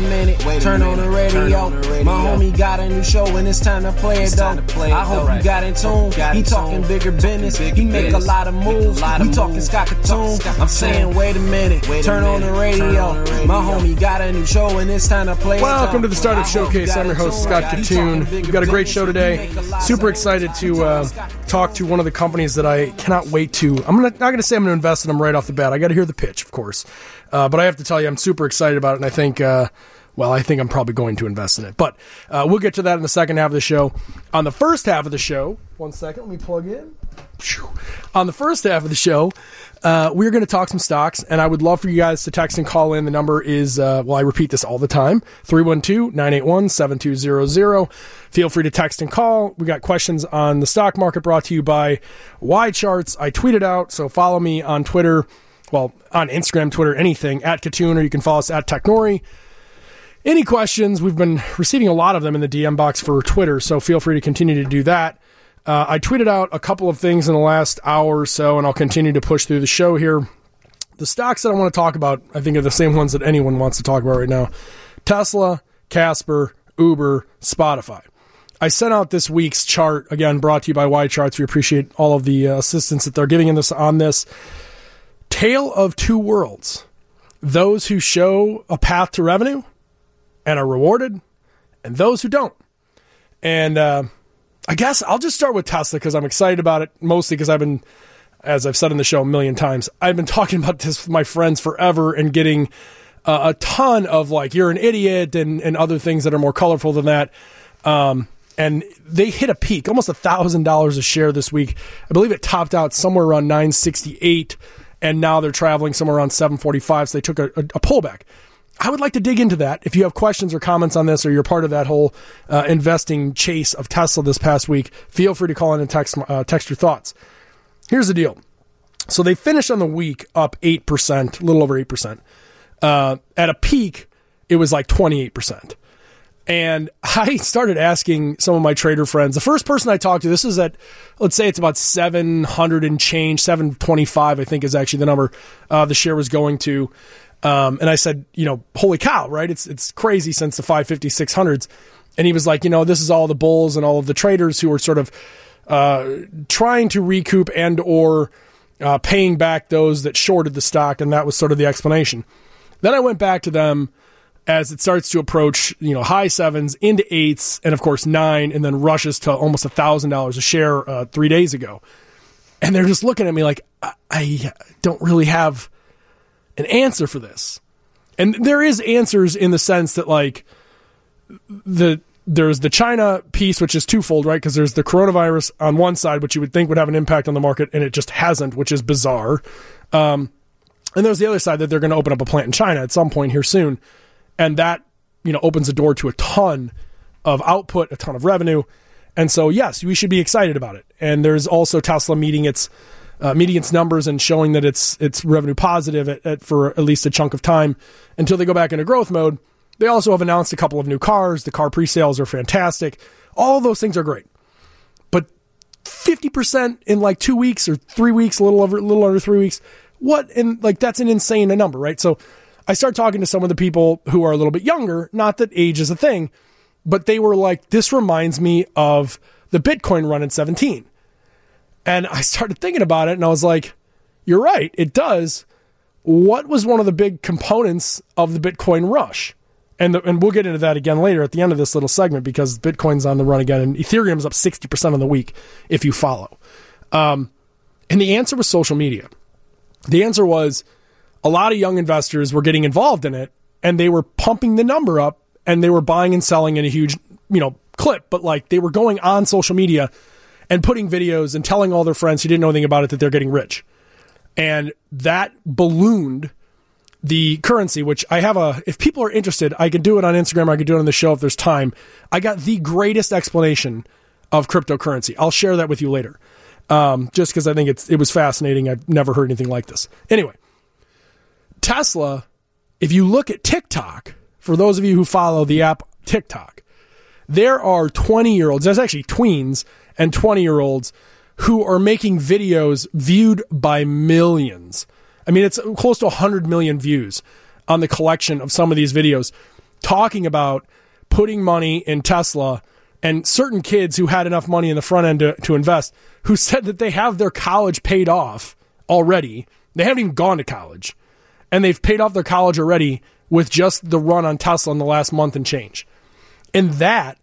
minute, Wait a turn, minute, on the radio. turn on the radio. My homie got a new show and it's time to play It's it though. time to play it, I hope though. you got in tune. Got he in talking tune. bigger business. bigger he make business. a lot of Make a moves. lot we of talking moves. Scott Talking Kitun. Scott I'm saying, wait a minute, Wait a turn on the minute, radio. turn on the radio. My homie got a new show and it's time to play it Welcome though. to the Startup I hope you Showcase. I'm your host. Scott He talking Kitun. bigger We've got a great show today. He make a lot Super excited to uh, talk to one of the companies that I cannot wait to. I'm gonna, not going to say I'm going to invest in them right off the bat. I got to hear the pitch, of course. Uh, but I have to tell you, I'm super excited about it, and I think. Uh, well, I think I'm probably going to invest in it. But uh, we'll get to that in the second half of the show. On the first half of the show, one second, let me plug in. On the first half of the show, uh, we're going to talk some stocks, and I would love for you guys to text and call in. The number is, uh, well, I repeat this all the time 312 981 7200. Feel free to text and call. We got questions on the stock market brought to you by YCharts. I tweeted out, so follow me on Twitter, well, on Instagram, Twitter, anything, at Kitun, or you can follow us at Technori. Any questions? We've been receiving a lot of them in the DM box for Twitter, so feel free to continue to do that. Uh, I tweeted out a couple of things in the last hour or so, and I'll continue to push through the show here. The stocks that I want to talk about, I think, are the same ones that anyone wants to talk about right now Tesla, Casper, Uber, Spotify. I sent out this week's chart, again, brought to you by YCharts. We appreciate all of the uh, assistance that they're giving in this on this. Tale of two worlds those who show a path to revenue and are rewarded, and those who don't. And uh, I guess I'll just start with Tesla because I'm excited about it, mostly because I've been, as I've said in the show a million times, I've been talking about this with my friends forever and getting uh, a ton of like, you're an idiot and, and other things that are more colorful than that. Um, and they hit a peak, almost a thousand dollars a share this week. I believe it topped out somewhere around 968, and now they're traveling somewhere around 745. So they took a, a, a pullback. I would like to dig into that. If you have questions or comments on this, or you're part of that whole uh, investing chase of Tesla this past week, feel free to call in and text uh, text your thoughts. Here's the deal. So they finished on the week up eight percent, a little over eight percent. Uh, at a peak, it was like twenty eight percent. And I started asking some of my trader friends. The first person I talked to, this is at, let's say it's about 700 and change, 725, I think is actually the number uh, the share was going to. Um, and I said, you know, holy cow, right? It's, it's crazy since the 550, 600s. And he was like, you know, this is all the bulls and all of the traders who are sort of uh, trying to recoup and or uh, paying back those that shorted the stock. And that was sort of the explanation. Then I went back to them as it starts to approach, you know, high sevens into eights, and of course nine, and then rushes to almost a thousand dollars a share uh, three days ago. And they're just looking at me like I, I don't really have an answer for this. And there is answers in the sense that like the there's the China piece, which is twofold, right? Because there's the coronavirus on one side, which you would think would have an impact on the market, and it just hasn't, which is bizarre. Um, and there's the other side that they're going to open up a plant in China at some point here soon, and that you know opens the door to a ton of output, a ton of revenue, and so yes, we should be excited about it. And there's also Tesla meeting its uh, meeting its numbers and showing that it's it's revenue positive at, at, for at least a chunk of time until they go back into growth mode. They also have announced a couple of new cars. The car pre-sales are fantastic. All those things are great, but fifty percent in like two weeks or three weeks, a little over, a little under three weeks. What and like that's an insane number, right? So I start talking to some of the people who are a little bit younger. Not that age is a thing, but they were like, "This reminds me of the Bitcoin run in 17." And I started thinking about it, and I was like, "You're right, it does." What was one of the big components of the Bitcoin rush? And, the, and we'll get into that again later at the end of this little segment because Bitcoin's on the run again and Ethereum's up 60% on the week if you follow. Um, and the answer was social media. The answer was a lot of young investors were getting involved in it and they were pumping the number up and they were buying and selling in a huge, you know, clip, but like they were going on social media and putting videos and telling all their friends who didn't know anything about it that they're getting rich. And that ballooned the currency, which I have a, if people are interested, I can do it on Instagram. I can do it on the show if there's time. I got the greatest explanation of cryptocurrency. I'll share that with you later. Um, just because I think it's, it was fascinating. I've never heard anything like this. Anyway, Tesla, if you look at TikTok, for those of you who follow the app TikTok, there are 20 year olds, there's actually tweens and 20 year olds who are making videos viewed by millions. I mean, it's close to 100 million views on the collection of some of these videos. talking about putting money in Tesla and certain kids who had enough money in the front end to, to invest who said that they have their college paid off already. They haven't even gone to college and they've paid off their college already with just the run on Tesla in the last month and change. And that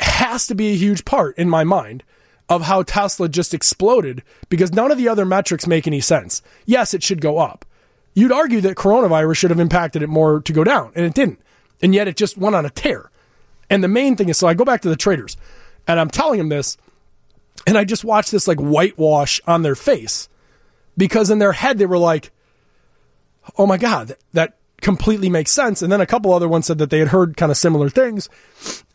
has to be a huge part in my mind of how Tesla just exploded because none of the other metrics make any sense. Yes, it should go up. You'd argue that coronavirus should have impacted it more to go down, and it didn't. And yet it just went on a tear. And the main thing is so I go back to the traders and I'm telling them this, and I just watch this like whitewash on their face because in their head they were like, oh my God, that completely makes sense. And then a couple other ones said that they had heard kind of similar things.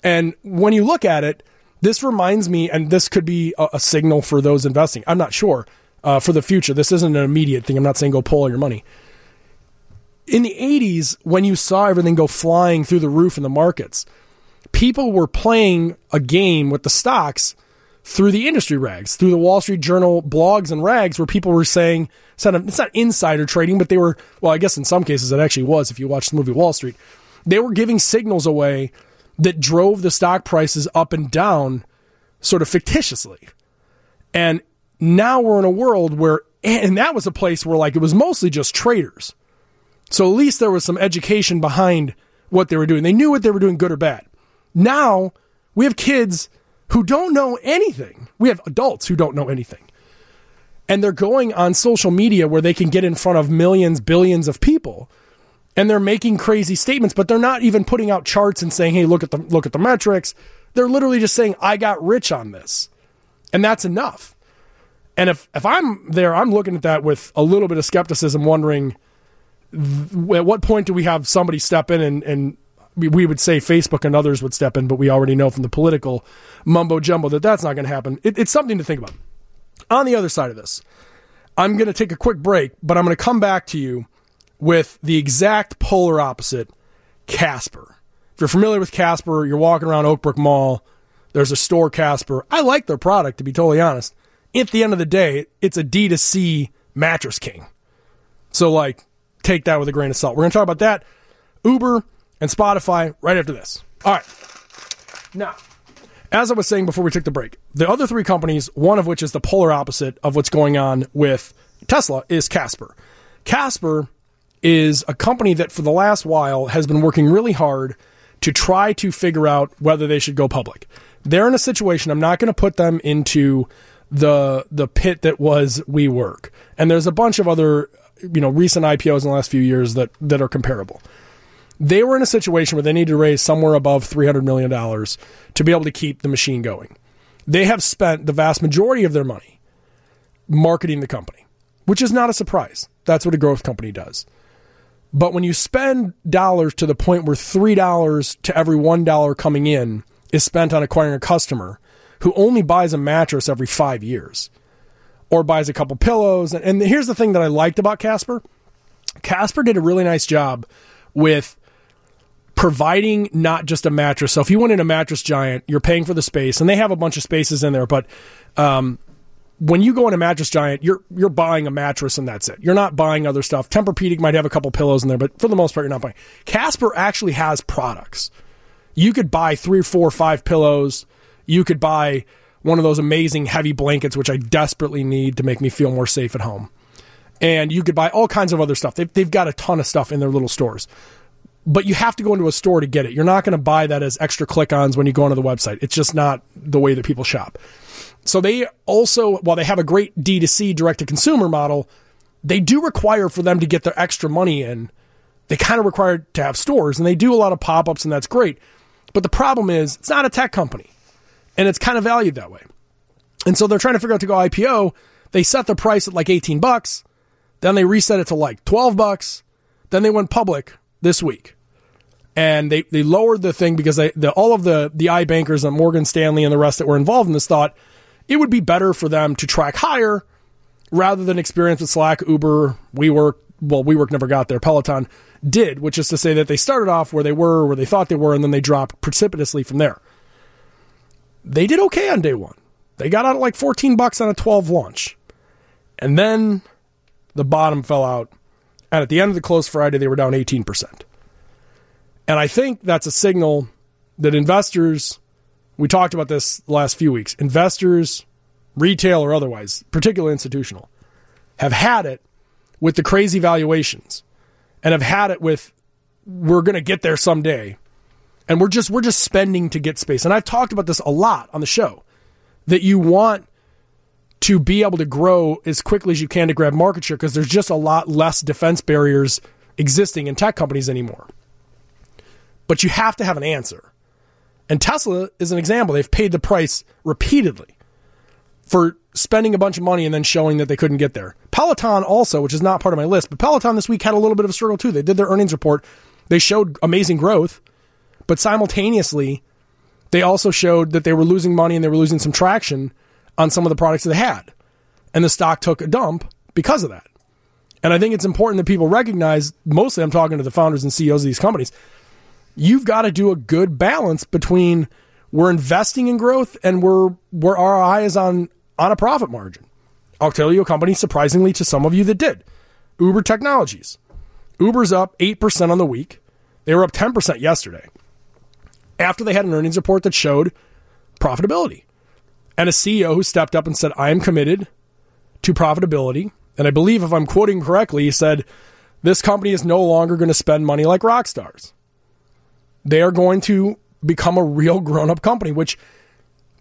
And when you look at it, this reminds me, and this could be a, a signal for those investing. I'm not sure uh, for the future. This isn't an immediate thing. I'm not saying go pull all your money. In the 80s, when you saw everything go flying through the roof in the markets, people were playing a game with the stocks through the industry rags, through the Wall Street Journal blogs and rags, where people were saying it's not, insider trading, but they were, well, I guess in some cases it actually was if you watch the movie Wall Street. They were giving signals away that drove the stock prices up and down sort of fictitiously. And now we're in a world where, and that was a place where like it was mostly just traders. So at least there was some education behind what they were doing. They knew what they were doing, good or bad. Now we have kids who don't know anything. We have adults who don't know anything. And they're going on social media where they can get in front of millions, billions of people. And they're making crazy statements, but they're not even putting out charts and saying, "Hey, look at the look at the metrics." They're literally just saying, "I got rich on this." And that's enough. And if if I'm there, I'm looking at that with a little bit of skepticism wondering at what point do we have somebody step in and and we, would say Facebook and others would step in, but we already know from the political mumbo jumbo that that's not going to happen. It, it's something to think about. On the other side of this, I'm going to take a quick break, but I'm going to come back to you with the exact polar opposite Casper. If you're familiar with Casper, you're walking around Oakbrook Mall, there's a store Casper. I like their product, to be totally honest. At the end of the day, it's a D2C mattress king. So, like, take that with a grain of salt. We're going to talk about that. Uber and Spotify right after this. All right. Now, as I was saying before we took the break, the other three companies, one of which is the polar opposite of what's going on with Tesla, is Casper. Casper is a company that for the last while has been working really hard to try to figure out whether they should go public. They're in a situation, I'm not going to put them into the the pit that was WeWork. And there's a bunch of other, you know, recent IPOs in the last few years that that are comparable they were in a situation where they needed to raise somewhere above $300 million to be able to keep the machine going. They have spent the vast majority of their money marketing the company, which is not a surprise. That's what a growth company does. But when you spend dollars to the point where $3 to every $1 coming in is spent on acquiring a customer who only buys a mattress every five years or buys a couple pillows. And here's the thing that I liked about Casper Casper did a really nice job with providing not just a mattress. So if you went in a mattress giant, you're paying for the space, and they have a bunch of spaces in there. But um, when you go in a mattress giant, you're you're buying a mattress and that's it. You're not buying other stuff. Tempur-Pedic might have a couple pillows in there, but for the most part, you're not buying. Casper actually has products. You could buy three, four, five pillows. You could buy one of those amazing heavy blankets, which I desperately need to make me feel more safe at home. And you could buy all kinds of other stuff. They've, they've got a ton of stuff in their little stores but you have to go into a store to get it. You're not going to buy that as extra click ons when you go onto the website. It's just not the way that people shop. So they also, while they have a great D2C direct to consumer model, they do require for them to get their extra money in. They kind of require to have stores and they do a lot of pop ups and that's great. But the problem is it's not a tech company and it's kind of valued that way. And so they're trying to figure out to go IPO. They set the price at like 18 bucks. Then they reset it to like 12 bucks. Then they went public this week. And they, they lowered the thing because they, the, all of the, the iBankers and Morgan Stanley and the rest that were involved in this thought it would be better for them to track higher rather than experience with Slack, Uber, WeWork. Well, WeWork never got there. Peloton did, which is to say that they started off where they were, where they thought they were, and then they dropped precipitously from there. They did okay on day one. They got out at like 14 bucks on a 12 launch. And then the bottom fell out and at the end of the close Friday, they were down 18%. And I think that's a signal that investors, we talked about this last few weeks, investors, retail or otherwise, particularly institutional, have had it with the crazy valuations and have had it with we're going to get there someday. And we're just we're just spending to get space. And I've talked about this a lot on the show that you want to be able to grow as quickly as you can to grab market share because there's just a lot less defense barriers existing in tech companies anymore. But you have to have an answer. And Tesla is an example. They've paid the price repeatedly for spending a bunch of money and then showing that they couldn't get there. Peloton also, which is not part of my list, but Peloton this week had a little bit of a struggle too. They did their earnings report. They showed amazing growth, but simultaneously, they also showed that they were losing money and they were losing some traction on some of the products they had. And the stock took a dump because of that. And I think it's important that people recognize, mostly I'm talking to the founders and CEOs of these companies, you've got to do a good balance between we're investing in growth and we're, we're our eye is on, on a profit margin. I'll tell you a company, surprisingly to some of you that did. Uber Technologies. Uber's up 8% on the week. They were up 10% yesterday after they had an earnings report that showed profitability. And a CEO who stepped up and said, I am committed to profitability. And I believe, if I'm quoting correctly, he said, This company is no longer going to spend money like rock stars. They are going to become a real grown up company, which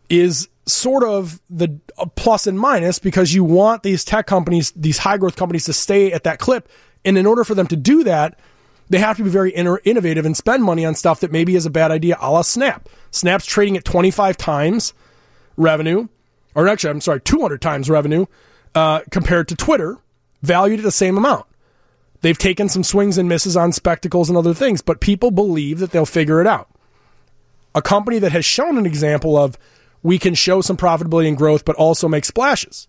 is sort of the plus and minus because you want these tech companies, these high growth companies to stay at that clip. And in order for them to do that, they have to be very innovative and spend money on stuff that maybe is a bad idea, a la Snap. Snap's trading at 25 times revenue, or actually, I'm sorry, 200 times revenue uh, compared to Twitter, valued at the same amount. They've taken some swings and misses on spectacles and other things, but people believe that they'll figure it out. A company that has shown an example of we can show some profitability and growth, but also make splashes.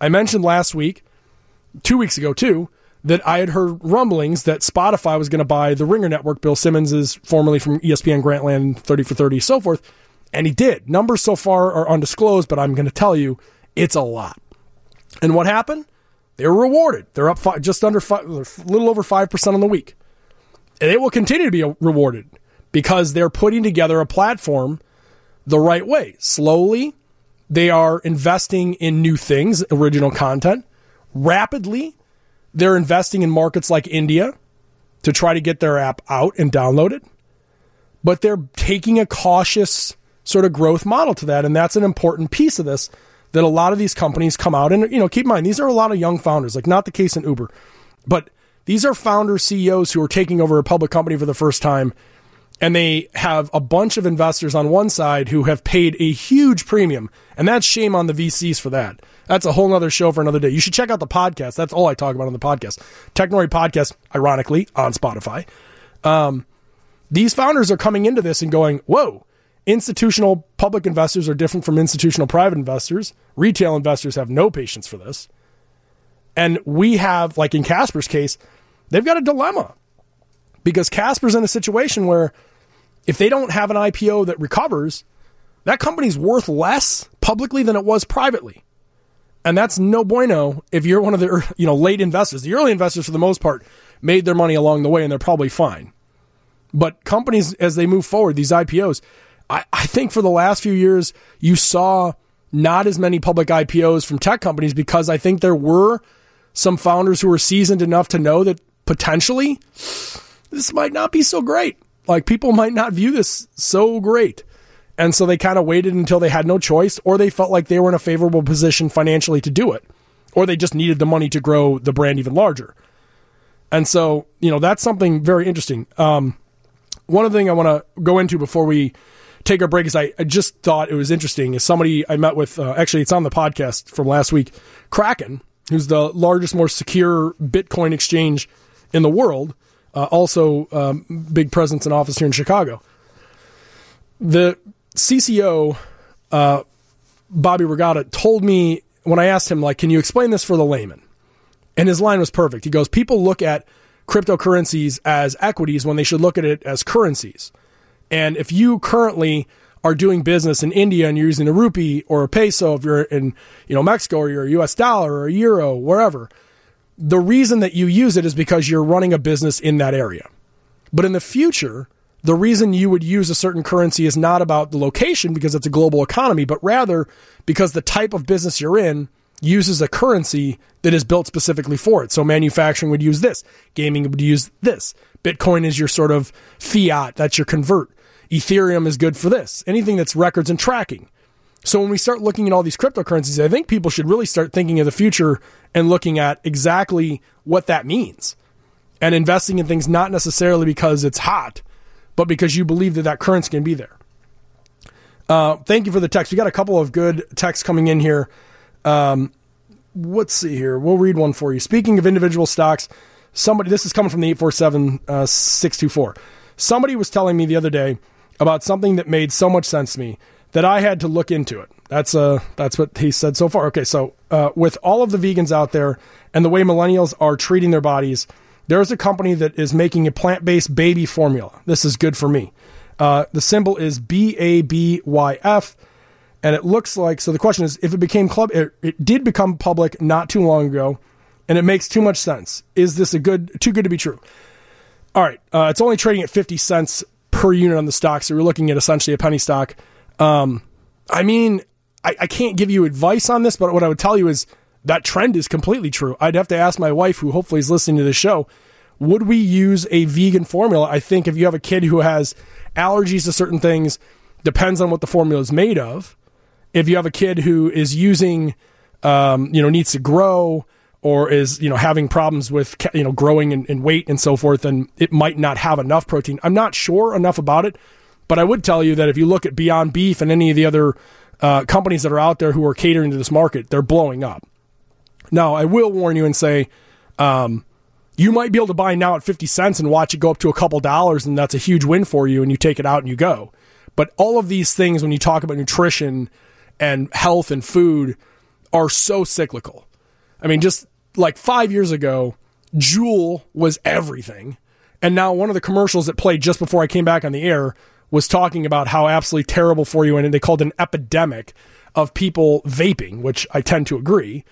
I mentioned last week, two weeks ago too, that I had heard rumblings that Spotify was going to buy the Ringer Network. Bill Simmons is formerly from ESPN Grantland, 30 for 30, so forth. And he did. Numbers so far are undisclosed, but I'm going to tell you it's a lot. And what happened? They were rewarded. They're up five, just under five, a little over 5% on the week. And they will continue to be uh, rewarded because they're putting together a platform the right way. Slowly, they are investing in new things, original content. Rapidly, they're investing in markets like India to try to get their app out and downloaded. But they're taking a cautious sort of growth model to that. And that's an important piece of this that a lot of these companies come out and, you know, keep in mind, these are a lot of young founders, like not the case in Uber, but these are founder CEOs who are taking over a public company for the first time. And they have a bunch of investors on one side who have paid a huge premium. And that's shame on the VCs for that. That's a whole other show for another day. You should check out the podcast. That's all I talk about on the podcast. Technori podcast, ironically, on Spotify. Um, these founders are coming into this and going, whoa, institutional public investors are different from institutional private investors. Retail investors have no patience for this. And we have, like in Casper's case, they've got a dilemma because Casper's in a situation where if they don't have an IPO that recovers, that company's worth less publicly than it was privately. And that's no bueno if you're one of the you know late investors. The early investors, for the most part, made their money along the way, and they're probably fine. But companies, as they move forward, these IPOs, I, I think for the last few years, you saw not as many public IPOs from tech companies because I think there were some founders who were seasoned enough to know that potentially this might not be so great. Like people might not view this so great. And so they kind of waited until they had no choice, or they felt like they were in a favorable position financially to do it, or they just needed the money to grow the brand even larger. And so, you know, that's something very interesting. Um, one other thing I want to go into before we take our break is I, I, just thought it was interesting is somebody I met with, uh, actually, it's on the podcast from last week, Kraken, who's the largest, more secure Bitcoin exchange in the world, uh, also um, big presence and office here in Chicago. The CCO, uh, Bobby Regatta, told me when I asked him, like, can you explain this for the layman? And his line was perfect. He goes, people look at cryptocurrencies as equities when they should look at it as currencies. And if you currently are doing business in India and you're using a rupee or a peso, if you're in, you know, Mexico or you're a US dollar or a euro, wherever, the reason that you use it is because you're running a business in that area. But in the future, the reason you would use a certain currency is not about the location because it's a global economy, but rather because the type of business you're in uses a currency that is built specifically for it. So manufacturing would use this, gaming would use this. Bitcoin is your sort of fiat, that's your convert. Ethereum is good for this. Anything that's records and tracking. So when we start looking at all these cryptocurrencies, I think people should really start thinking of the future and looking at exactly what that means and investing in things not necessarily because it's hot, but because you believe that that currency can be there. Uh, thank you for the text. We got a couple of good texts coming in here. Um, let's see here. We'll read one for you. Speaking of individual stocks, somebody, this is coming from the 847 uh, 624. Somebody was telling me the other day about something that made so much sense to me that I had to look into it. That's uh that's what he said so far. Okay, so uh, with all of the vegans out there and the way millennials are treating their bodies, there's a company that is making a plant-based baby formula. This is good for me. Uh, the symbol is B A B Y F, and it looks like. So the question is, if it became club, it, it did become public not too long ago, and it makes too much sense. Is this a good, too good to be true? All right, uh, it's only trading at fifty cents per unit on the stock, so you're looking at essentially a penny stock. Um, I mean, I, I can't give you advice on this, but what I would tell you is that trend is completely true. I'd have to ask my wife, who hopefully is listening to the show, would we use a vegan formula? I think if you have a kid who has allergies to certain things, depends on what the formula is made of. If you have a kid who is using, um, you know, needs to grow or is, you know, having problems with, you know, growing in, in weight and so forth, and it might not have enough protein. I'm not sure enough about it, but I would tell you that if you look at Beyond Beef and any of the other uh, companies that are out there who are catering to this market, they're blowing up. Now, I will warn you and say, um, you might be able to buy now at 50 cents and watch it go up to a couple dollars, and that's a huge win for you, and you take it out and you go. But all of these things, when you talk about nutrition and health and food, are so cyclical. I mean, just like five years ago, Juul was everything. And now one of the commercials that played just before I came back on the air was talking about how absolutely terrible for you, and they called an epidemic of people vaping, which I tend to agree.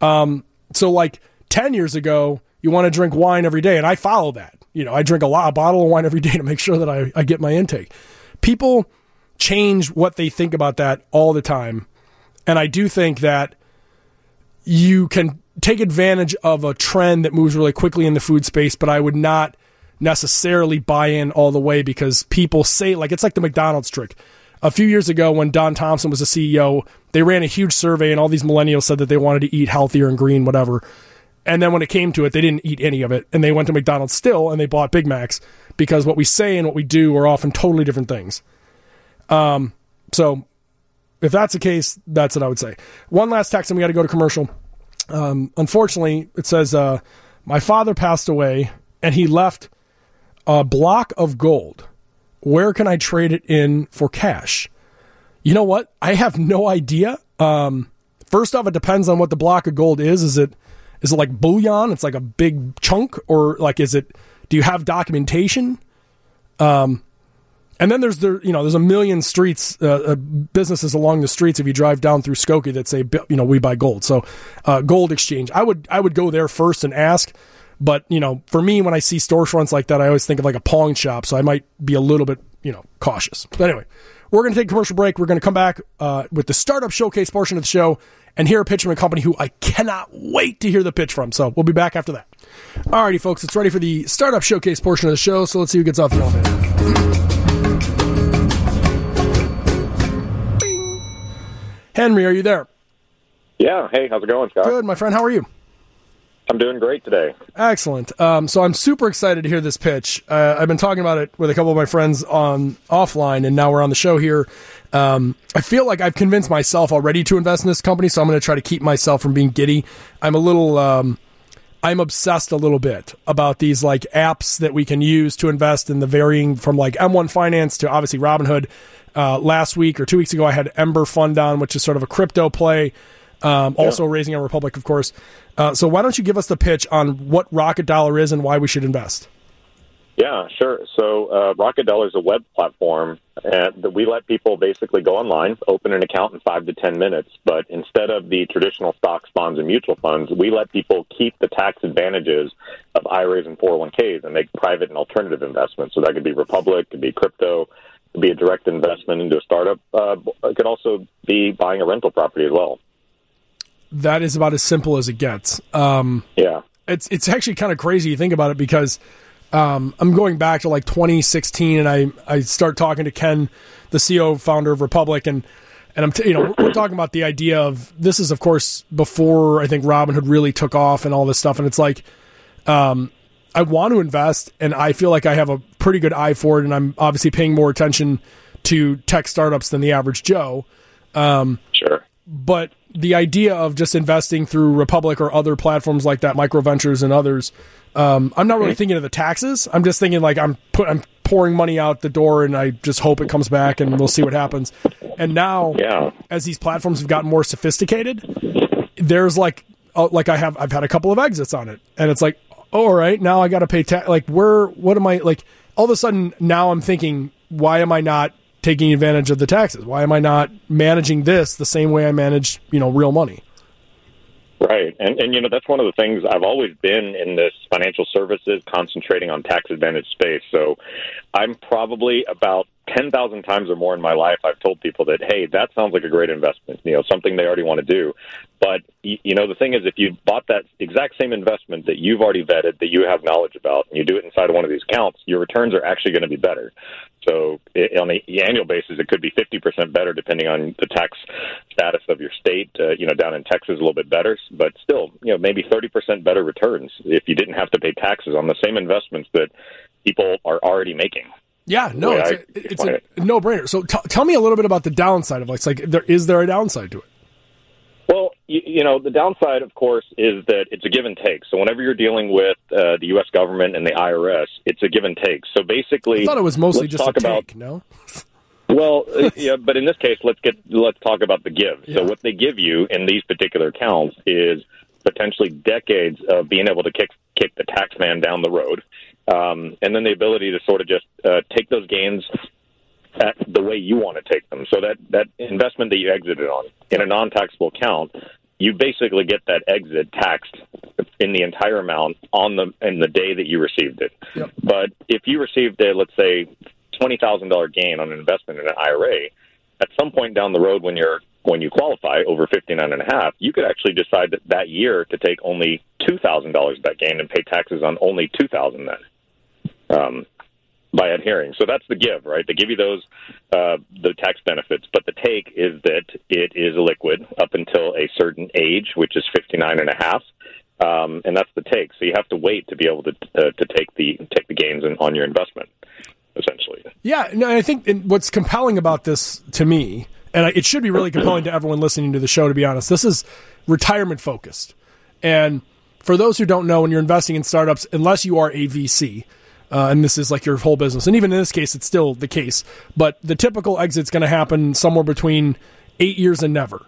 Um, so, like 10 years ago, you want to drink wine every day, and I follow that. You know, I drink a lot, a bottle of wine every day to make sure that I, I get my intake. People change what they think about that all the time. And I do think that you can take advantage of a trend that moves really quickly in the food space, but I would not necessarily buy in all the way because people say like it's like the McDonald's trick. A few years ago when Don Thompson was a CEO, they ran a huge survey and all these millennials said that they wanted to eat healthier and green whatever. And then when it came to it, they didn't eat any of it and they went to McDonald's still and they bought Big Macs because what we say and what we do are often totally different things. Um so if that's the case, that's what I would say. One last text and we got to go to commercial. Um, unfortunately, it says uh, my father passed away and he left a block of gold. Where can I trade it in for cash? You know what? I have no idea. Um, first off, it depends on what the block of gold is. Is it is it like bullion? It's like a big chunk, or like is it? Do you have documentation? Um, and then there's there you know there's a million streets uh, uh, businesses along the streets if you drive down through Skokie that say you know we buy gold. So uh, gold exchange. I would I would go there first and ask. But you know, for me, when I see storefronts like that, I always think of like a pawn shop. So I might be a little bit you know cautious. But anyway, we're going to take a commercial break. We're going to come back uh, with the startup showcase portion of the show and hear a pitch from a company who I cannot wait to hear the pitch from. So we'll be back after that. Alrighty, folks, it's ready for the startup showcase portion of the show. So let's see who gets off the elevator. Henry, are you there? Yeah. Hey, how's it going, Scott? Good, my friend. How are you? I'm doing great today. Excellent. Um, so I'm super excited to hear this pitch. Uh, I've been talking about it with a couple of my friends on offline, and now we're on the show here. Um, I feel like I've convinced myself already to invest in this company, so I'm going to try to keep myself from being giddy. I'm a little, um, I'm obsessed a little bit about these like apps that we can use to invest in the varying from like M1 Finance to obviously Robinhood. Uh, last week or two weeks ago, I had Ember Fund on, which is sort of a crypto play. Um, yeah. Also raising a Republic, of course. Uh, so why don't you give us the pitch on what Rocket Dollar is and why we should invest? Yeah, sure. So uh, Rocket Dollar is a web platform uh, that we let people basically go online, open an account in five to ten minutes. But instead of the traditional stocks, bonds, and mutual funds, we let people keep the tax advantages of IRAs and 401ks and make private and alternative investments. So that could be Republic, could be crypto, be a direct investment into a startup. Uh, it could also be buying a rental property as well. That is about as simple as it gets. Um, yeah, it's it's actually kind of crazy. You think about it because um, I'm going back to like 2016, and I I start talking to Ken, the CEO founder of Republic, and and I'm t- you know we're talking about the idea of this is of course before I think Robinhood really took off and all this stuff, and it's like, um, I want to invest, and I feel like I have a pretty good eye for it, and I'm obviously paying more attention to tech startups than the average Joe. Um, sure, but the idea of just investing through Republic or other platforms like that, Micro Ventures and others um, I'm not really thinking of the taxes. I'm just thinking like I'm put I'm pouring money out the door and I just hope it comes back and we'll see what happens. And now, yeah. as these platforms have gotten more sophisticated, there's like uh, like I have I've had a couple of exits on it, and it's like, oh, all right, now I got to pay tax. Like where what am I like? All of a sudden now I'm thinking, why am I not taking advantage of the taxes? Why am I not managing this the same way I manage you know real money? Right. And, and, you know, that's one of the things I've always been in this financial services, concentrating on tax advantage space. So I'm probably about 10,000 times or more in my life, I've told people that, hey, that sounds like a great investment, you know, something they already want to do. But, you know, the thing is, if you bought that exact same investment that you've already vetted, that you have knowledge about, and you do it inside of one of these accounts, your returns are actually going to be better. So it, on the annual basis, it could be 50% better depending on the tax status of your state. Uh, you know, down in Texas, a little bit better, but still, you know, maybe 30% better returns if you didn't have to pay taxes on the same investments that people are already making. Yeah, no, it's, a, it's a, no brainer. So t- tell me a little bit about the downside of it. It's like, there, is there a downside to it? Well, you, you, know, the downside, of course, is that it's a give and take. So whenever you're dealing with uh, the U.S. government and the IRS, it's a give and take. So basically, I thought it was mostly just talk about, take, no? Well, uh, yeah, but in this case, let's get let's talk about the give. Yeah. So what they give you in these particular accounts is potentially decades of being able to kick kick the tax man down the road um, and then the ability to sort of just uh, take those gains at the way you want to take them. So that that investment that you exited on in a non-taxable account, you basically get that exit taxed in the entire amount on the in the day that you received it. Yep. But if you received a let's say twenty thousand dollar gain on an investment in an IRA, at some point down the road when you're when you qualify over fifty nine and a half, you could actually decide that that year to take only two thousand dollars of that gain and pay taxes on only two thousand then um, by adhering. So that's the give, right? They give you those uh, the tax benefits, but the take is that it is liquid up until a certain age, which is 59 and a half. Um, and that's the take. So you have to wait to be able to uh, to take the take the gains in, on your investment, essentially. Yeah, no, I think what's compelling about this to me, and it should be really compelling to everyone listening to the show. To be honest, this is retirement focused, and for those who don't know, when you're investing in startups, unless you are a VC, uh, and this is like your whole business. And even in this case, it's still the case. But the typical exit's going to happen somewhere between eight years and never.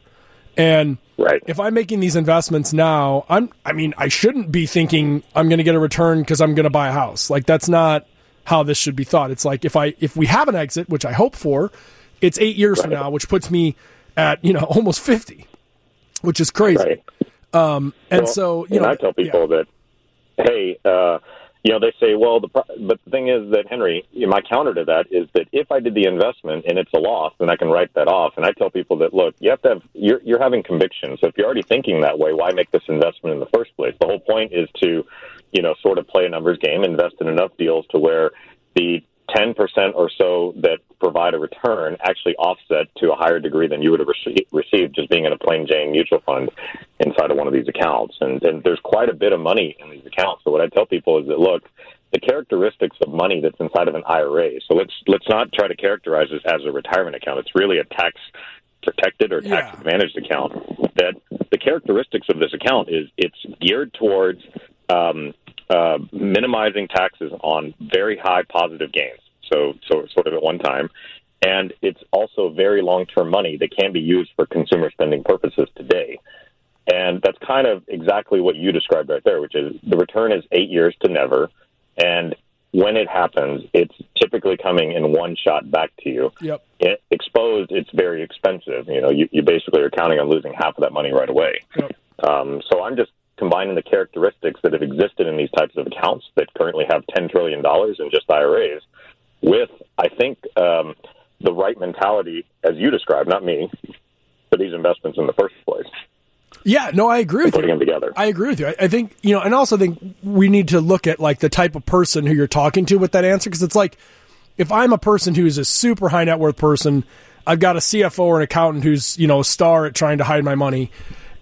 And right. if I'm making these investments now, I'm I mean, I shouldn't be thinking I'm going to get a return because I'm going to buy a house. Like that's not how this should be thought. It's like if I if we have an exit, which I hope for, it's eight years right. from now, which puts me at you know almost fifty, which is crazy. Right. Um, and well, so you and know, I tell people yeah. that hey. Uh, you know, they say, well, the pro- but the thing is that Henry, my counter to that is that if I did the investment and it's a loss, then I can write that off. And I tell people that look, you have to have you're you're having conviction. So if you're already thinking that way, why make this investment in the first place? The whole point is to, you know, sort of play a numbers game, invest in enough deals to where the 10% or so that provide a return actually offset to a higher degree than you would have received just being in a plain Jane mutual fund inside of one of these accounts. And, and there's quite a bit of money in these accounts. So what I tell people is that, look, the characteristics of money that's inside of an IRA. So let's let's not try to characterize this as a retirement account. It's really a tax protected or tax yeah. advantaged account. That the characteristics of this account is it's geared towards um, uh, minimizing taxes on very high positive gains. So, so sort of at one time, and it's also very long-term money that can be used for consumer spending purposes today. And that's kind of exactly what you described right there, which is the return is eight years to never. And when it happens, it's typically coming in one shot back to you. Yep. It, exposed, it's very expensive. You know, you, you basically are counting on losing half of that money right away. Yep. Um, so I'm just combining the characteristics that have existed in these types of accounts that currently have $10 trillion in just IRAs with, I think, um, the right mentality, as you described, not me, for these investments in the first place. Yeah, no, I agree with putting you. them together. I agree with you. I, I think you know, and also think we need to look at like the type of person who you're talking to with that answer because it's like if I'm a person who's a super high net worth person, I've got a CFO or an accountant who's you know a star at trying to hide my money,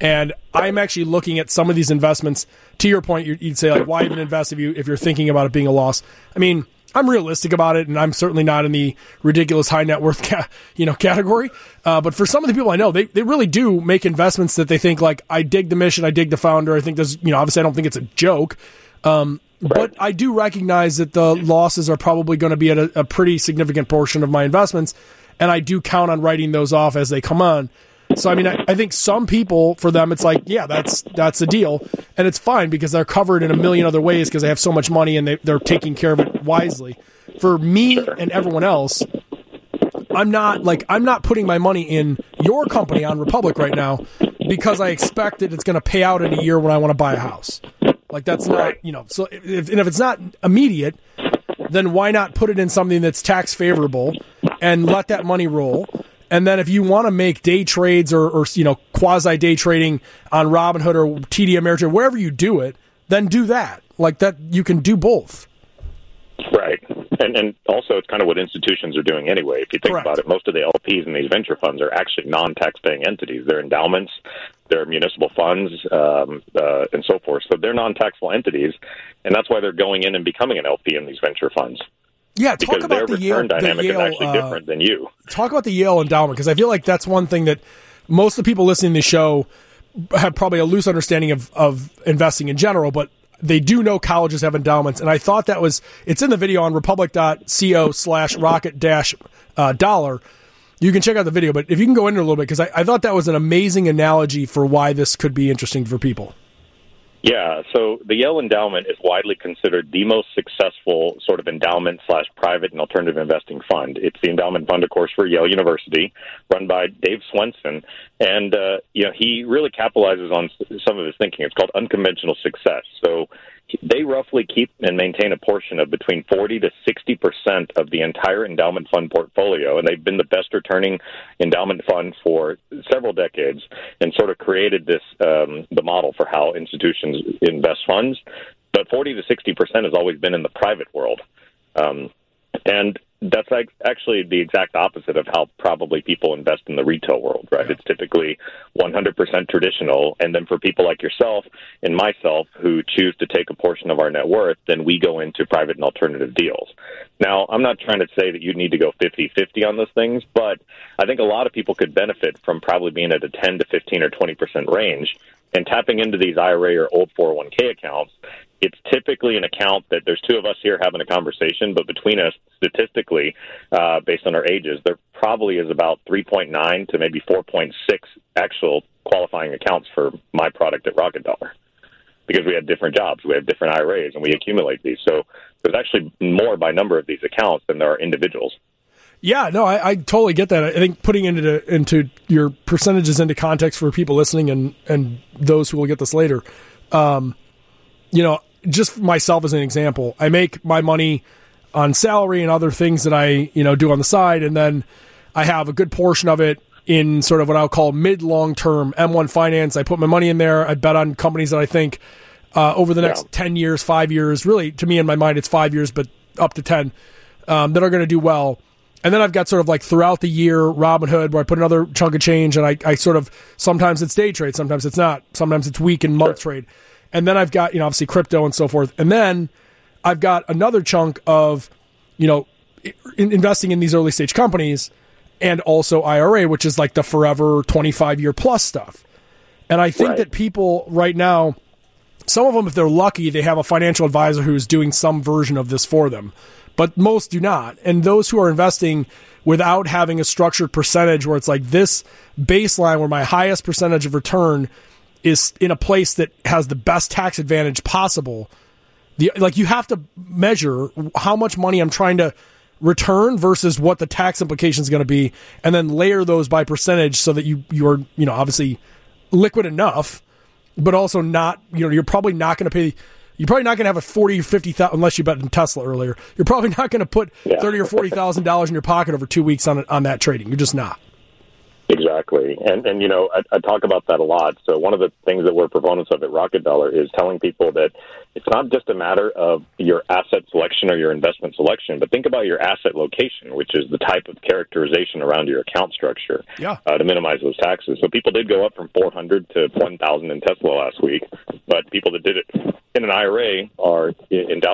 and I'm actually looking at some of these investments. To your point, you'd say like, why even invest if you if you're thinking about it being a loss? I mean. I'm realistic about it, and I'm certainly not in the ridiculous high net worth, ca- you know, category. Uh, but for some of the people I know, they, they really do make investments that they think like, I dig the mission, I dig the founder. I think there's, you know, obviously I don't think it's a joke. Um, but I do recognize that the losses are probably going to be at a, a pretty significant portion of my investments, and I do count on writing those off as they come on. So I mean, I, I, think some people for them it's like, yeah, that's that's a deal, and it's fine because they're covered in a million other ways because they have so much money and they, they're taking care of it wisely. For me and everyone else, I'm not like I'm not putting my money in your company on Republic right now because I expect that it's going to pay out in a year when I want to buy a house. Like that's not you know. So if, and if it's not immediate, then why not put it in something that's tax favorable and let that money roll? And then if you want to make day trades or, or you know quasi day trading on Robinhood or TD Ameritrade, wherever you do it, then do that. Like that, you can do both. Right, and and also it's kind of what institutions are doing anyway. If you think Correct. about it, most of the LPs in these venture funds are actually non-tax-paying entities. They're endowments, they're municipal funds, um, uh, and so forth. So they're non-taxable entities, and that's why they're going in and becoming an LP in these venture funds. Yeah, talk about the Yale, the Yale, is actually uh, different than you. talk about the Yale endowment because I feel like that's one thing that most of the people listening to the show have probably a loose understanding of, of investing in general, but they do know colleges have endowments. And I thought that was, it's in the video on republic.co slash rocket dash uh, dollar. You can check out the video, but if you can go into it a little bit, because I, I thought that was an amazing analogy for why this could be interesting for people. Yeah, so the Yale Endowment is widely considered the most successful sort of endowment slash private and alternative investing fund. It's the endowment fund, of course, for Yale University, run by Dave Swensen, and uh, you know he really capitalizes on some of his thinking. It's called unconventional success. So they roughly keep and maintain a portion of between 40 to 60 percent of the entire endowment fund portfolio, and they've been the best returning endowment fund for several decades, and sort of created this um, the model for how institutions invest funds. But 40 to 60 percent has always been in the private world, um, and that's like actually the exact opposite of how probably people invest in the retail world, right? It's typically 100% traditional. And then for people like yourself and myself who choose to take a portion of our net worth, then we go into private and alternative deals. Now, I'm not trying to say that you need to go 50 50 on those things, but I think a lot of people could benefit from probably being at a 10 to 15 or 20% range and tapping into these IRA or old 401k accounts it's typically an account that there's two of us here having a conversation, but between us, statistically, uh, based on our ages, there probably is about 3.9 to maybe 4.6 actual qualifying accounts for my product at Rocket Dollar because we have different jobs, we have different IRAs, and we accumulate these. So there's actually more by number of these accounts than there are individuals. Yeah, no, I, I totally get that. I think putting into into your percentages into context for people listening and and those who will get this later, um, you know, just myself as an example, I make my money on salary and other things that I you know do on the side, and then I have a good portion of it in sort of what I'll call mid long term M1 finance. I put my money in there. I bet on companies that I think uh, over the next Yeah. 10 years, five years, really to me in my mind, it's five years, but up to 10 um, that are going to do well. And then I've got sort of like throughout the year Robinhood where I put another chunk of change and I, I sort of sometimes it's day trade, sometimes it's not, sometimes it's week and month trade. And then I've got, you know, obviously crypto and so forth. And then I've got another chunk of, you know, in, investing in these early stage companies and also IRA, which is like the forever 25 year plus stuff. And I think Right. that people right now, some of them, if they're lucky, they have a financial advisor who's doing some version of this for them, but most do not. And those who are investing without having a structured percentage where it's like this baseline where my highest percentage of return is in a place that has the best tax advantage possible, the like you have to measure how much money I'm trying to return versus what the tax implication is going to be, and then layer those by percentage so that you you are you know obviously liquid enough, but also not you know you're probably not going to pay. You're probably not going to have a forty or fifty thousand unless you bet in Tesla earlier. You're probably not going to put Yeah. thirty or forty thousand dollars in your pocket over two weeks on on that trading. You're just not. Exactly, and and you know I, I talk about that a lot. So one of the things that we're proponents of at Rocket Dollar is telling people that it's not just a matter of your asset selection or your investment selection, but think about your asset location, which is the type of characterization around your account structure Yeah. uh, to minimize those taxes. So people did go up from 400 to 1,000 in Tesla last week, but people that did it in an IRA are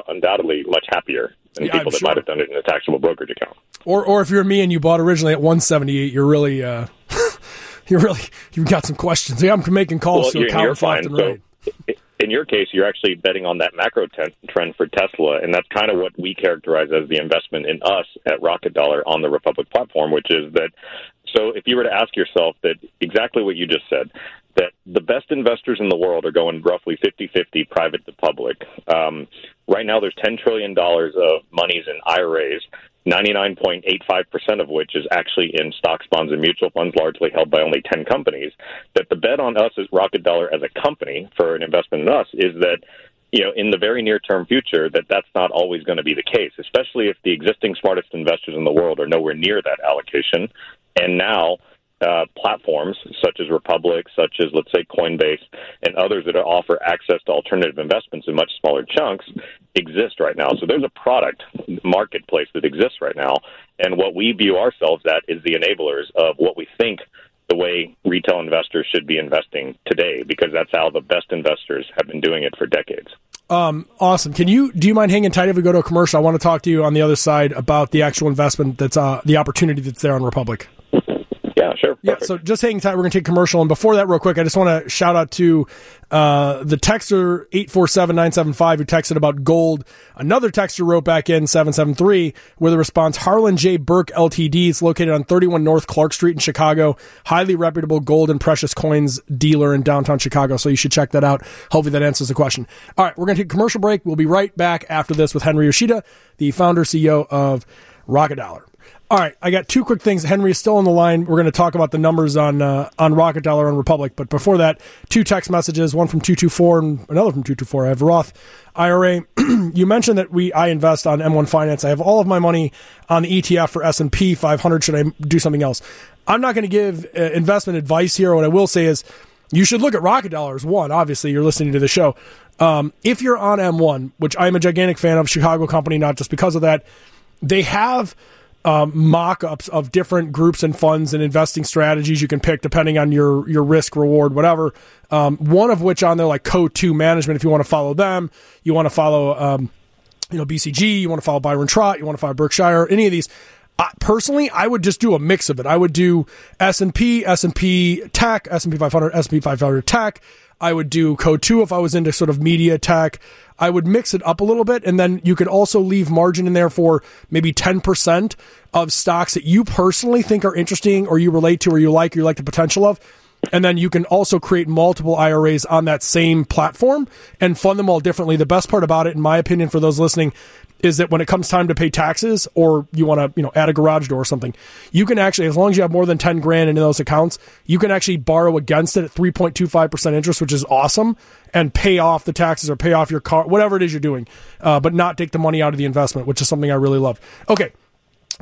undoubtedly much happier than Yeah, I'm people that sure. might have done it in a taxable brokerage account. Or or if you're me and you bought originally at 178, you're really uh, you're really you've got some questions. Yeah, I'm making calls Well, to you're, you're fine. left and So, right. in your case, you're actually betting on that macro ten- trend for Tesla, and that's kind of what we characterize as the investment in us at Rocket Dollar on the Republic platform, which is that. So, if you were to ask yourself that exactly what you just said, that the best investors in the world are going roughly 50-50 private to public. Um, right now, there's 10 trillion dollars of monies in IRAs. 99.85% of which is actually in stocks, bonds, and mutual funds, largely held by only 10 companies. That the bet on us as Rocket Dollar as a company for an investment in us is that, you know, in the very near term future, that that's not always going to be the case, especially if the existing smartest investors in the world are nowhere near that allocation. And now, uh, platforms such as Republic, such as let's say Coinbase, and others that offer access to alternative investments in much smaller chunks exist right now. So there's a product marketplace that exists right now, and what we view ourselves at is the enablers of what we think the way retail investors should be investing today, because that's how the best investors have been doing it for decades. Um, awesome. Can you do you mind hanging tight if we go to a commercial? I want to talk to you on the other side about the actual investment that's uh, the opportunity that's there on Republic. Yeah, sure. Yeah, Perfect. so just hang tight. We're going to take commercial. And before that, real quick, I just want to shout out to uh, the texter 847-975 who texted about gold. Another texter wrote back in 773 with a response, Harlan J. Berk LTD. It's located on 31 North Clark Street in Chicago. Highly reputable gold and precious coins dealer in downtown Chicago. So you should check that out. Hopefully that answers the question. All right, we're going to take a commercial break. We'll be right back after this with Henry Yoshida, the founder, CEO of Rocket Dollar. All right, I got two quick things. Henry is still on the line. We're going to talk about the numbers on uh, on Rocket Dollar and Republic, but before that, two text messages, one from two two four and another from two two four. I have Roth IRA. you mentioned that we I invest on M1 Finance. I have all of my money on the ETF for S and P 500. Should I do something else? I'm not going to give uh, investment advice here. What I will say is, you should look at Rocket Dollars one. Obviously, you're listening to the show. Um, if you're on M1, which I'm a gigantic fan of, Chicago company, not just because of that, they have um, mock-ups of different groups and funds and investing strategies you can pick depending on your your risk reward whatever. Um, one of which on there like Coatue management if you want to follow them you want to follow um, you know bcg you want to follow byron trott you want to follow berkshire any of these. I, personally i would just do a mix of it. I would do s&p s&p tech s&p 500 s&p 500 tech I would do Coatue if I was into sort of media tech. I would mix it up a little bit, and then you could also leave margin in there for maybe 10% of stocks that you personally think are interesting or you relate to or you like or you like the potential of. And then you can also create multiple IRAs on that same platform and fund them all differently. The best part about it, in my opinion, for those listening, is that when it comes time to pay taxes or you want to, you know, add a garage door or something, you can actually, as long as you have more than 10 grand in those accounts, you can actually borrow against it at 3.25% interest, which is awesome, and pay off the taxes or pay off your car, whatever it is you're doing, uh, but not take the money out of the investment, which is something I really love. Okay.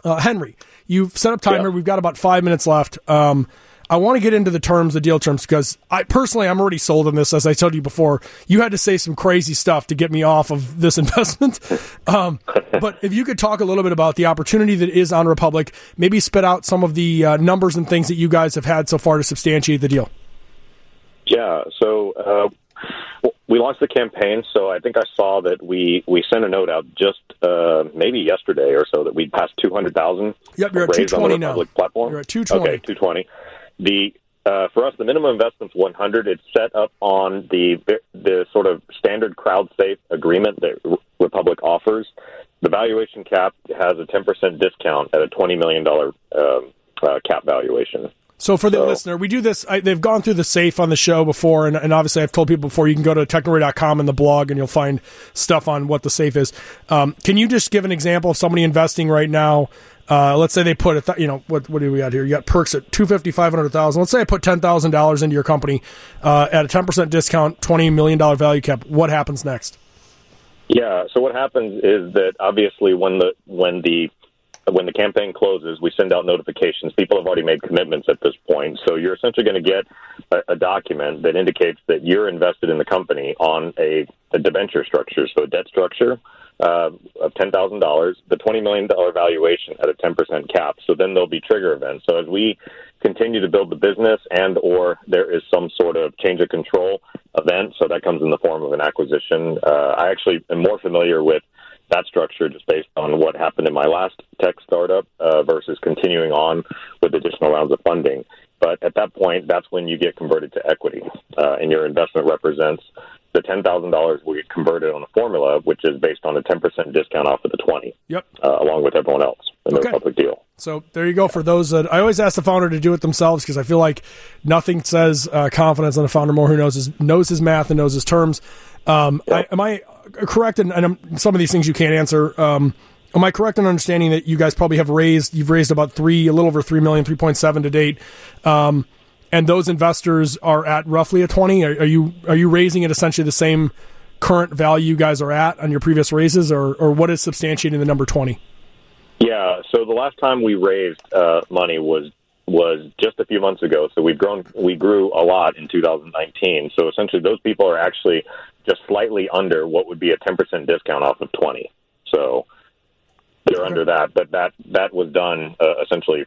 Uh, Henry, you've set up timer. Yeah. We've got about five minutes left. Um, I want to get into the terms, the deal terms, because I personally I'm already sold on this. As I told you before, you had to say some crazy stuff to get me off of this investment. Um, but if you could talk a little bit about the opportunity that is on Republic, maybe spit out some of the uh, numbers and things that you guys have had so far to substantiate the deal. Yeah. So uh, we launched the campaign. So I think I saw that we we sent a note out just uh, maybe yesterday or so that we passed two hundred thousand. Yep, you're at the 220 now. Platform. You're at 220. Okay, two twenty. The uh, for us, the minimum investment's one hundred. It's set up on the the sort of standard crowd safe agreement that Republic offers. The valuation cap has a ten percent discount at a twenty million dollar um, uh, cap valuation. So for the so, listener, we do this. I, they've gone through the safe on the show before, and, and, obviously I've told people before. You can go to technori.com in the blog, and you'll find stuff on what the safe is. Um, can you just give an example of somebody investing right now? Uh, let's say they put a th- you know what what do we got here? You got perks at 250, 500,000. Let's say I put ten thousand dollars into your company uh, at a ten percent discount, twenty million dollar value cap. What happens next? Yeah. So what happens is that obviously when the when the when the campaign closes, we send out notifications. People have already made commitments at this point. So you're essentially going to get a, a, document that indicates that you're invested in the company on a, a debenture structure, so a debt structure uh, of $10,000, the $20 million valuation at a 10% cap. So then there'll be trigger events. So as we continue to build the business and or there is some sort of change of control event, so that comes in the form of an acquisition. Uh, I actually am more familiar with that structure just based on what happened in my last tech startup uh, versus continuing on with additional rounds of funding. But at that point, that's when you get converted to equity, uh, and your investment represents the ten thousand dollars will get converted on a formula, which is based on a ten percent discount off of the twenty. Yep. Uh, along with everyone else in okay. public deal. So there you go. For those that I always ask the founder to do it themselves because I feel like nothing says uh, confidence on a founder more who knows his knows his math and knows his terms. Um, yep. I, am I correct? And some of these things you can't answer. Um, am I correct in understanding that you guys probably have raised? You've raised about three, a little over three million, three point seven to date. Um, and those investors are at roughly a 20 are, are, you are you raising at essentially the same current value you guys are at on your previous raises or or what is substantiating the number 20 yeah. So the last time we raised uh, money was was just a few months ago. So we've grown we grew a lot in 2019 so essentially those people are actually just slightly under what would be a 10% discount off of 20 so they're okay. under that but that that was done uh, essentially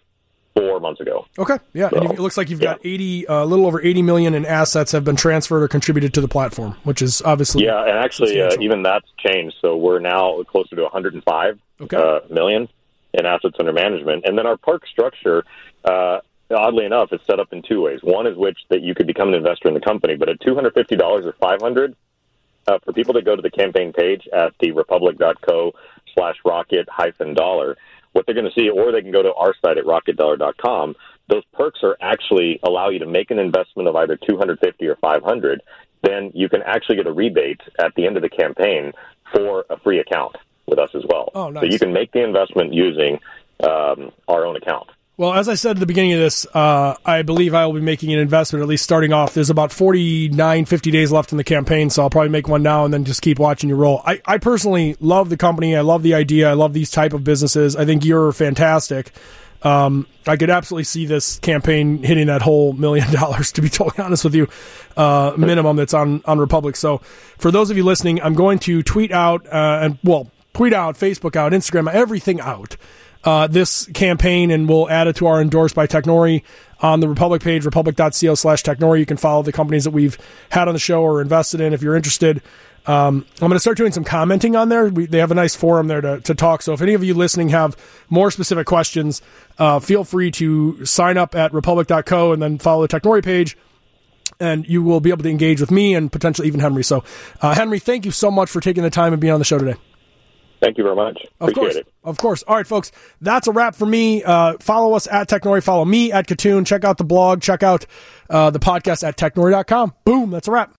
four months ago. Okay, yeah, so, it looks like you've got eighty, uh, a uh, little over eighty million in assets have been transferred or contributed to the platform, which is obviously yeah, and actually uh, even that's changed. So we're now closer to one hundred and five okay. uh, million in assets under management, and then our park structure. Uh, oddly enough, is set up in two ways. One is which that you could become an investor in the company, but at two hundred fifty dollars or five hundred, uh, for people to go to the campaign page at the republic.co slash rocket hyphen dollar, what they're going to see, or they can go to our site at rocketdollar.com. Those perks are actually allow you to make an investment of either 250 or 500. Then you can actually get a rebate at the end of the campaign for a free account with us as well. Oh, nice. So you can make the investment using um, our own account. Well, as I said at the beginning of this, uh, I believe I will be making an investment, at least starting off. There's about 49, 50 days left in the campaign, so I'll probably make one now and then just keep watching you roll. I, I personally love the company. I love the idea. I love these type of businesses. I think you're fantastic. Um, I could absolutely see this campaign hitting that whole million dollars, to be totally honest with you, uh, minimum that's on, on Republic. So for those of you listening, I'm going to tweet out, uh, and well, tweet out, Facebook out, Instagram, everything out uh, this campaign, and we'll add it to our endorsed by Technori on the Republic page, republic.co slash Technori. You can follow the companies that we've had on the show or invested in if you're interested. Um, I'm going to start doing some commenting on there. We, they have a nice forum there to, to talk. So if any of you listening have more specific questions, uh, feel free to sign up at republic.co and then follow the Technori page. And you will be able to engage with me and potentially even Henry. So, uh, Henry, thank you so much for taking the time and being on the show today. Thank you very much. Of Appreciate course. it. Of course. All right, folks. That's a wrap for me. Uh, follow us at Technori. Follow me at Kitun. Check out the blog. Check out uh, the podcast at technori.com. Boom. That's a wrap.